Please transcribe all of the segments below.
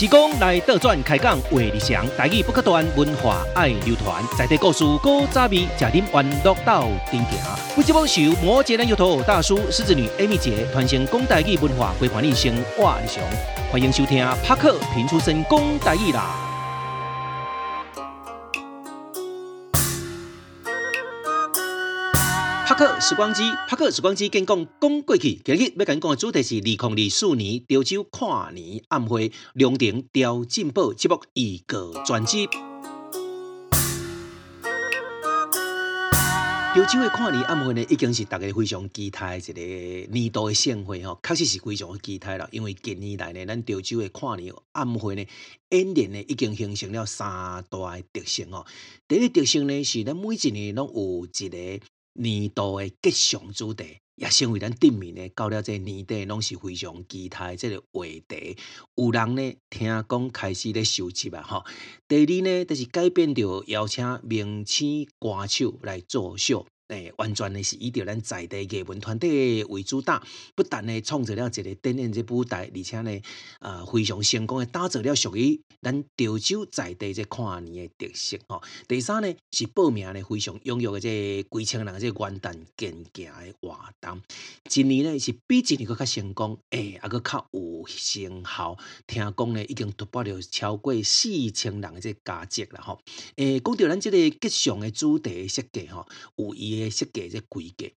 时光来倒转，开讲话日常，台语不可断，文化爱流传，在地故事古早味，吃饮玩乐到顶行。本节目由摩羯男油头大叔狮子女 Amy 姐传承讲台语文化，回传你生活日常。欢迎收听帕克评出身讲台语啦。克时光机，帕克时光机，跟讲讲过去。今日要跟讲的主题是二零二四年潮州跨年晚会，龙亭调进宝节目一个专辑。潮州的跨年晚会呢，已经是大家非常期待一个年度的盛会吼，确实是非常期待了。因为近年来呢，咱潮州的跨年晚会呢，演练呢已经形成了三大特性哦。第一特性呢，是咱每一年拢有一个。年度的吉祥主题，也成为咱顶面呢。到了这年底，拢是非常期待这个话题。有人呢听讲开始咧收集啊，吼。第二呢，就是改变着邀请明星歌手来作秀。诶，完全呢是以着咱在地艺文团体为主打，不但呢创造了一个展演这舞台，而且呢，呃，非常成功的打造了属于咱潮州在地这跨年的特色吼。第三呢是报名呢非常踊跃的这几千人的这元旦健行的活动，今年呢是比一年搁较成功，诶、欸，啊搁较有成效。听讲呢已经突破了超过四千人的这价值了吼。诶、讲到咱这个吉祥的主题设计吼，有伊。设计即规格，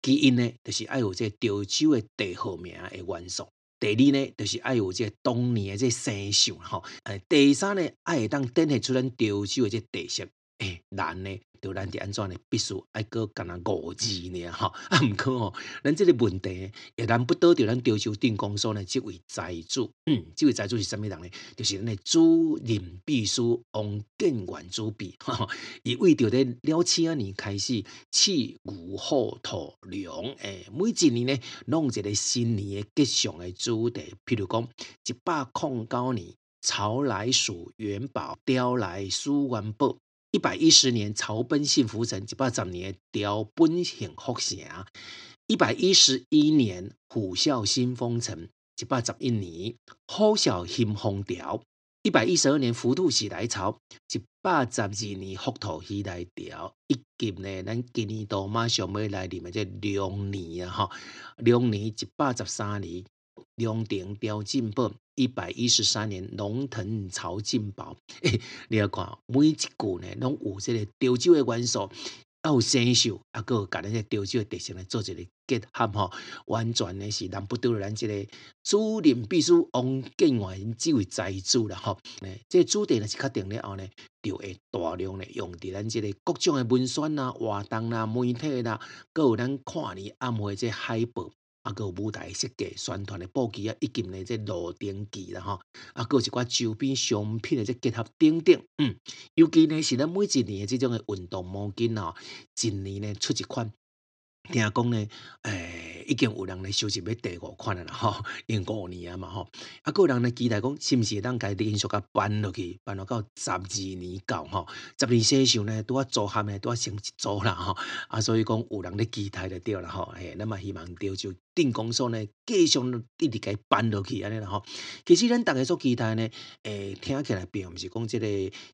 其一呢，就是爱有这潮州诶地号名诶元素。第二呢，就是爱有这当年的这生肖哈。诶，第三呢，爱会当展现出咱潮州的这特色。诶，难呢。就咱伫安怎呢？必须爱搁干那五字呢？哈，啊，毋过吼，咱这个问题也难不倒着咱潮州镇公所呢，即位财主，嗯，即位财主是啥物人呢？就是咱的主任秘书王建元主笔，哈哈，伊为着咧了七二年开始，饲牛虎兔龙，诶，每一年呢，弄一个新年的吉祥的主题，譬如讲一百零九年，潮来鼠元宝，雕来鼠元宝。一百一十年，潮奔幸福城；一百十年，调奔幸福城；一百一十一年，虎啸新丰城；一百十一年，虎啸新丰调；一百一十二年，福兔喜来潮；一百十二年，福兔喜来调。以及呢，咱今年度马上要来临的这龙年啊，哈，龙年一百十三年，龙亭调进宝。一百一十三年，龙腾潮进宝。诶，你要看每一句呢，拢有这个潮州的元素，有生肖，啊，搁甲咱这潮州的特色来做一个结合吼，完全呢是难不倒咱这个主任秘书王建元这位财主了吼。呢，这个主题呢是确定了后呢，就会大量的用伫咱这个各种的文宣啦、活动啦、媒体啦，搁有咱跨年晚会这海报。啊，个舞台设计、宣传的布局啊，以及呢这路灯机啦吼，啊，个一寡周边商品的这结合等等，嗯，尤其呢是咱每一年的这种的运动毛巾哦，一年呢出一款。听讲呢，诶、已经有人咧收集要第五款啦，吼，因五年啊嘛，吼，啊，个人咧期待讲，是毋是当家己因续甲办落去，办落到十二年到吼，十年生锈呢，拄啊组合咧，拄啊成一组啦，吼，啊，所以讲有人咧期待就对啦，吼，诶，那嘛希望着就定公所呢，继续一直给办落去安尼啦，吼。其实咱大家所期待呢，诶、欸，听起来并毋是讲即个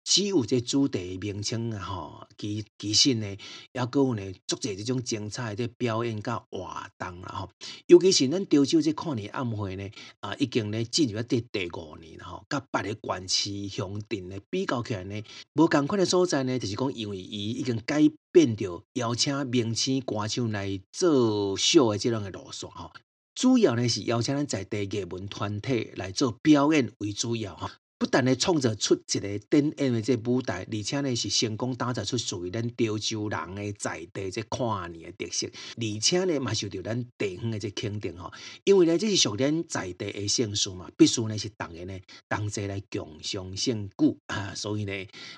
只有这主题名称啊，吼，其其实呢，也阁有呢，足侪即种精彩。这表演甲活动啦吼，尤其是咱潮州这跨年晚会呢，啊，已经呢进入第第五年了吼，甲别个县市乡镇呢比较起来呢，无共款的所在呢，就是讲因为伊已经改变着邀请明星歌手来做秀的这样的路线吼，主要呢是邀请咱在地艺文团体来做表演为主要哈。不但咧创造出一个展演的这舞台，而且呢是成功打造出属于咱潮州人的在地这跨年的特色，而且呢嘛受到咱地方的这肯定吼，因为呢这是属于咱在地的盛事嘛，必须呢是逐个呢同齐来共襄盛举啊，所以呢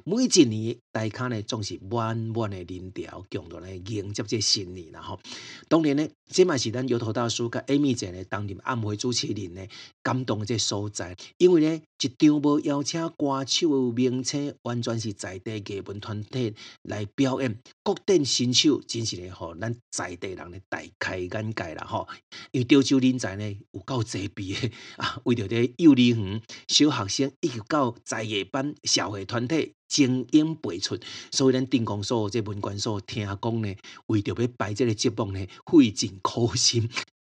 每一年大家呢总是满满的人潮，共同来迎接这新年啦吼。当然呢，这嘛是咱摇头大叔甲 Amy 姐呢担任暗会主持人呢感动的这所在，因为呢一张邀请歌手名称，完全是在地艺文团体来表演，各展新手，真是咧，吼，咱在地人咧大开眼界啦，吼！因为潮州人才呢有够济备 啊，为着啲幼儿园小学生一直到在野班社会团体精英辈出，所以咱镇公所这文管所听讲呢，为着要摆这个节目呢，费尽苦心，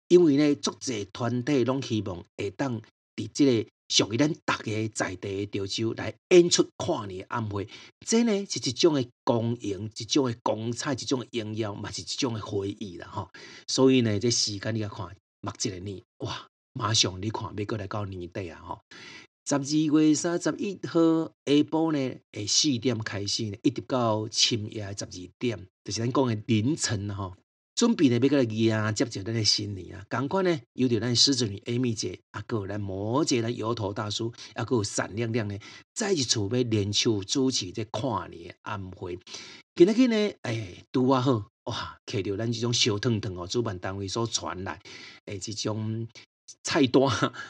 因为呢，足济团体拢希望会当伫这个。属于咱大家在地的潮州来演出跨年晚会，这呢是一种的光荣，一种的光彩，一种的荣耀，嘛是一种的回忆啦吼。所以呢，这时间你看，目这个年哇，马上你看，要过来到年底啊吼。十二月三十一号下晡呢，诶四点开始呢，一直到深夜十二点，就是咱讲的凌晨吼。准备呢，要过来啊接着咱的新年啊！赶快呢，有着咱狮子女 Amy 姐，啊，阁有咱摩羯的摇头大叔，啊，阁有闪亮亮呢，再一次要联手主持这跨年晚会。今日呢，诶、拄啊好哇，摕到咱这种烧腾腾哦，主办单位所传来诶，这种。菜单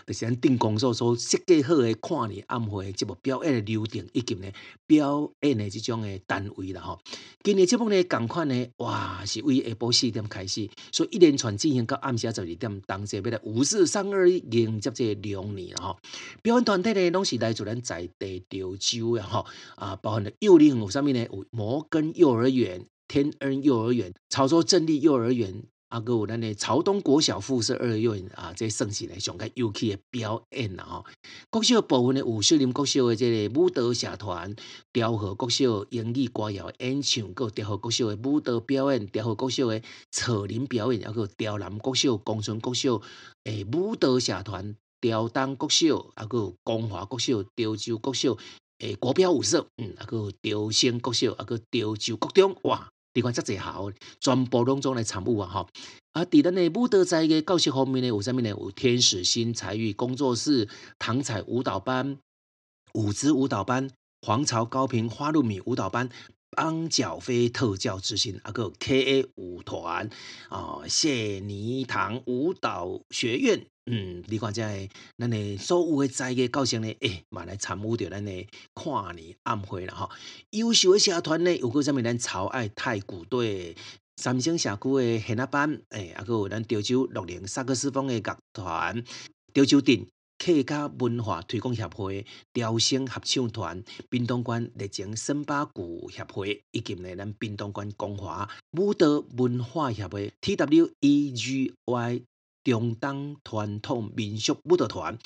就是咱镇公所所设计好的跨年晚会节目表演的流程，以及呢表演的这种的单位啦吼。今年节目呢，同款呢，哇，是为下晡四点开始，所以一连串进行到暗时十二点，当节要来五四三二一迎接这个龙年吼。表演团体呢，拢是来自咱在地潮州呀吼，啊，包含了幼龄有啥物呢？有摩根幼儿园、天恩幼儿园、潮州正立幼儿园。啊，阁有咱的潮东国小附设二幼啊，这算是咧上个有趣的表演啦吼。国小部分的有秀林国小的这个舞蹈社团，调和国小英语歌谣演唱，阁有调和国小的舞蹈表演，调和国小的草林表演，还有调南国小、公孙国小诶舞蹈社团，调东国小，还阁有光华国小、潮州国小诶国标舞社，嗯，还有潮生国小，还阁潮州国中，哇！你看这侪好，全部拢总来参与啊！哈啊！伫咱的舞蹈在个教室方面呢，有啥物呢？有天使星才艺工作室、唐彩舞蹈班、舞姿舞蹈班、皇朝高频花露米舞蹈班、邦角飞特教之星，啊个 K A 舞团啊，谢尼堂舞蹈学院。嗯，你看这，咱的所有的在个教生呢，诶，嘛来参与着咱的跨年晚会啦吼。优秀的社团呢，有个啥物咱潮爱太鼓队、三星社区的弦乐班，诶，啊个有咱潮州六零萨克斯风的乐团、潮州镇客家文化推广协会、潮声合唱团、滨东关热情森巴鼓协会，以及呢咱滨东关光华舞蹈文化协会 T W E G Y。中东传统民俗舞蹈团、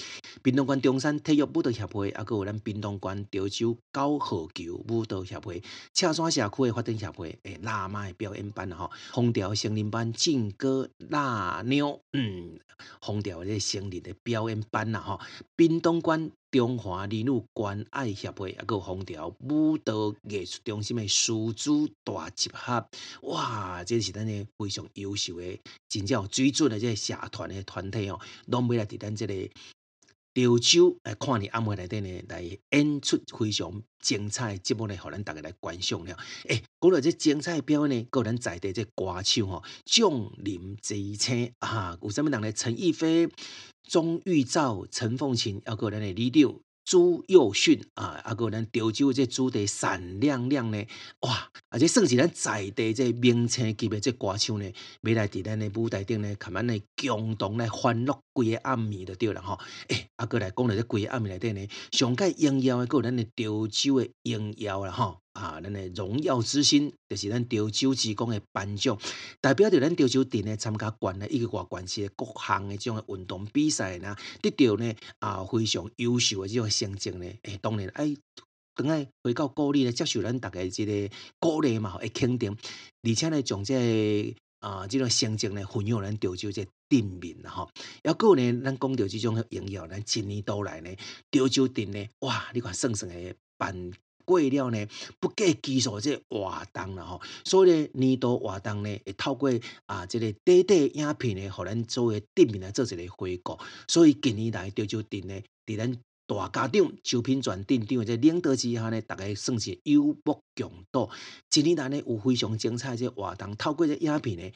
滨东县中山体育舞蹈协会，啊，阁有咱滨东县潮州高尔球舞蹈协会、赤山社区的发展协会，诶，辣妈的表演班吼，红调成人班、劲歌辣妞，嗯，红调这成人的表演班啦，吼，滨东县。中华儿女关爱协会啊，有红调舞蹈艺术中心诶师资大集合，哇！这是咱诶非常优秀诶、真正有水准诶这个社团诶团体哦，拢未来伫咱即个潮州来看你阿妹内底呢，来演出非常精彩节目呢，互咱大家来观赏了。诶，讲到这精彩表演呢，个人在地这歌手吼，降临之青啊，有啥物人呢？陈逸飞。钟玉照、陈凤琴，还有咱的李六、朱佑训啊，还有咱潮州这主题闪亮亮呢，哇！而且算是咱在地这明星级的这歌手呢，未来伫咱的舞台顶呢，看咱的共同来欢乐几个暗暝就对了吼。诶、欸，啊，来讲到这几个暗暝内底呢，上届应邀的，还有咱的潮州的应邀啦吼。啊，咱的荣耀之星，就是咱潮州之光的颁奖，代表着咱潮州镇呢参加县的一个外县市的各项的这种运动比赛呢，得到呢啊非常优秀的这种成绩呢。诶、当然，哎，等下回到鼓励呢，接受咱大家这个鼓励嘛，会肯定，而且呢，从这、啊这种成绩呢，分享咱潮州这镇民啦吼。要过呢，咱讲到这种荣耀，咱今年都来呢，潮州镇呢，哇，你看算算的颁。过了呢，不计基数这活动了吼，所以呢，年度活动呢，会透过啊这个短短影片呢，互咱作为店面来做一个回顾。所以近年来潮州店呢，伫咱大家长周品全镇长的领导之下呢，大概算是有目共睹。近年来呢，有非常精彩这活动，透过这影片呢，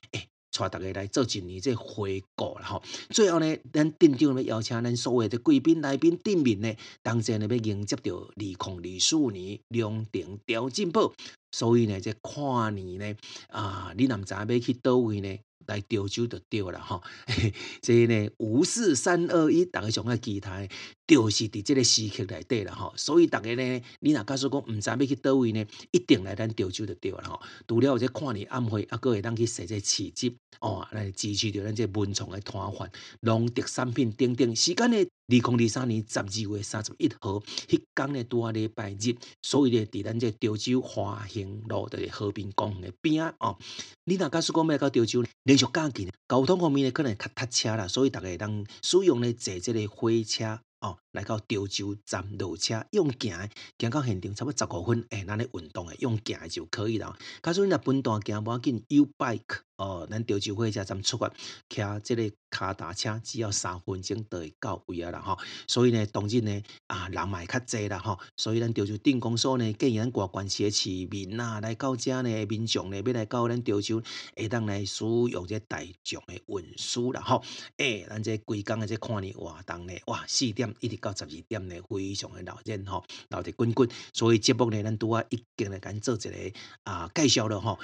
带大家来做一年这回顾了哈。最后呢，咱店长要邀请咱所有的贵宾来宾顶面呢，当前呢要迎接着二零二四年龙鼎调进步，所以呢，这跨年呢，啊，你若毋知要去倒位呢？来钓酒就对了哈，这呢五四三二一，大家上爱期待，就是伫这个时刻内底了哈。所以大家呢，你若告诉讲唔知要去倒位呢，一定来咱钓酒就对了哈。除了这跨年晚会，啊，各会当去写这市集哦，来支持着咱这文创的摊贩、农特产品等等。时间呢，二零二三年十二月三十一号，迄天呢拄啊礼拜日，所以呢，伫咱这潮州华兴路的和平公园的边啊哦。你若假使讲要到潮州，连续假期交通方面呢，可能较塞车啦，所以逐个会当使用呢坐这个火车。哦，来到潮州站落车，用行行到现场差不多十五分，诶，咱咧运动诶，用行就可以了。假如你若分段行，无要紧，U bike。哦，咱潮州火车站出发，骑这个脚踏车只要三分钟就会到位啊啦吼。所以呢，当日呢，啊人嘛会较济啦吼。所以咱潮州镇公所呢，建议咱挂关市的市民啊，来到遮呢，民众呢，要来到咱潮州，会当来使用这大众的运输啦吼。诶，咱这规工的这跨年活动呢，哇，四点一直到十二点呢，非常的闹热吼，闹得滚滚。所以节目呢，咱拄啊已经来咱做一个啊介绍了吼。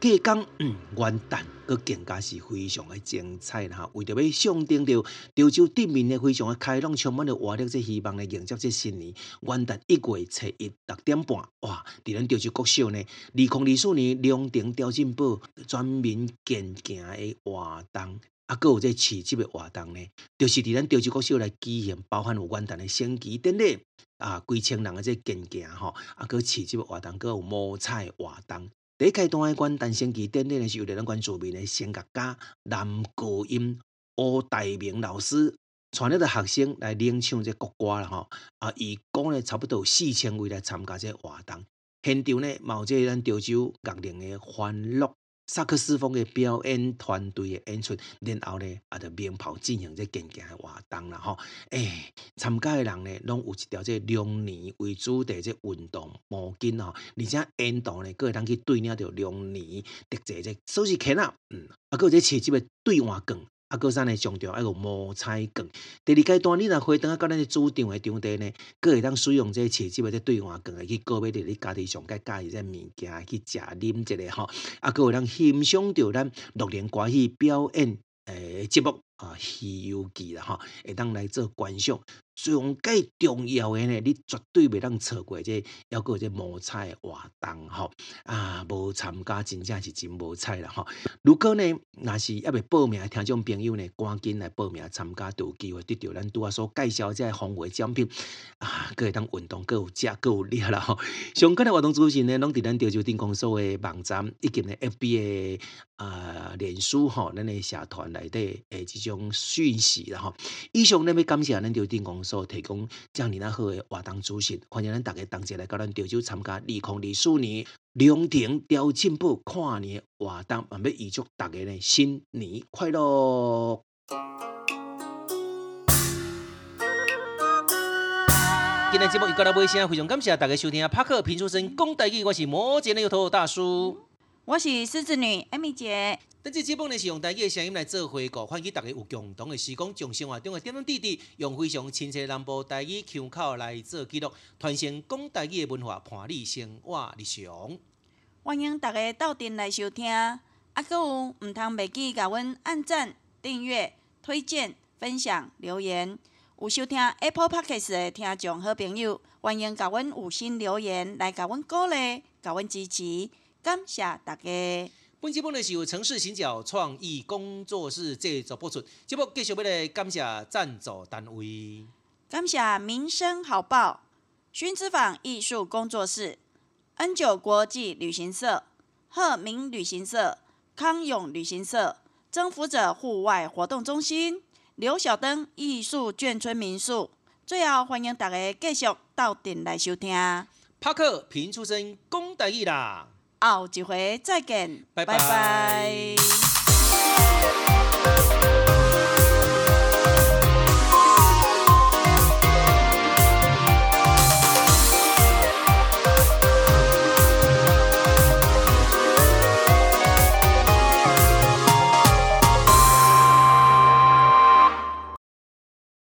隔工，嗯，元旦阁更加是非常的精彩啦！哈，为着要象征着潮州镇民的非常的开朗，充满着活力，这希望来迎接这新年。元旦一月初一六点半，哇！伫咱潮州国小呢，二零二四年龙鼎调进宝全民健行的活动，啊，阁有这市集的活动呢，就是伫咱潮州国小来举行，包含有元旦的升旗典礼啊，几千人的这健行吼，啊，阁市集的活动，阁有摸彩活动。第一阶段的元旦升旗典礼呢，是由咱关注民的声乐家男高音欧大明老师带领着学生来领唱这国歌啦吼，啊，一共呢差不多有四千位来参加这活动，现场呢嘛有这咱潮州乐龄的欢乐。萨克斯风的表演团队的演出，然后呢，啊，就鞭炮进行这健行的活动啦吼。诶、参加的人呢，拢有一条这龙年为主题这运动毛巾吼，而且沿途呢，搁会当去对领着龙年特制这手机壳啊，嗯，啊，搁有这切记的对换券。啊，阁啥呢？上调还有摸彩梗。第二阶段，你若回到啊，到咱主场的场地呢，阁会当使用这设置的这兑换券，去购买着你家己上介介意这物件去食啉一下吼。啊，阁会当欣赏着咱六连歌戏表演诶节目啊，《西游记》啦吼，会当来做观赏。上介重要的呢，你绝对袂当错过这，要阁这摸彩活动吼啊，无参加真正是真无彩啦吼。如果呢，若是还未报名听众朋友呢，赶紧来报名参加，就有机会得到咱拄仔所介绍这丰富奖品啊，各会当运动，各有食，各有力啦吼。相关的活动资讯呢，拢伫咱潮州顶公所的网站以及呢 FBA 啊，脸书吼，咱的社团内底诶，即种讯息然后。以上呢，要感谢咱潮州镇公所提供这样那好的活动资讯，欢迎咱大家同齐来到咱潮州参加二零二四年龙庭调进步跨年活动，也要预祝大家呢新年快乐！今天节目又到了尾声，非常感谢大家收听帕克评书声讲大语，我是摩羯的油头大叔，我是狮子女艾米姐。本期节目呢是用大家的声音来做回顾，欢迎大家有共同的时光，将生活中的点点滴滴，用非常亲切的南部台语腔口来做记录，传承讲台语的文化，伴你生活日常。欢迎大家到店来收听，啊，搁有毋通袂记甲阮按赞、订阅、推荐、分享、留言。有收听 Apple Podcast 的听众好朋友，欢迎甲阮五星留言来甲阮鼓励，甲阮支持，感谢大家。本节目呢是由城市行脚创意工作室制作播出。节目继续要来感谢赞助单位，感谢民生好报、薰子坊艺术工作室、N 九国际旅行社、鹤鸣旅行社、康永旅行社、征服者户外活动中心、刘小灯艺术眷村民宿。最后，欢迎大家继续到店来收听。帕克评出身讲台语啦。后一回再见，拜拜。拜拜。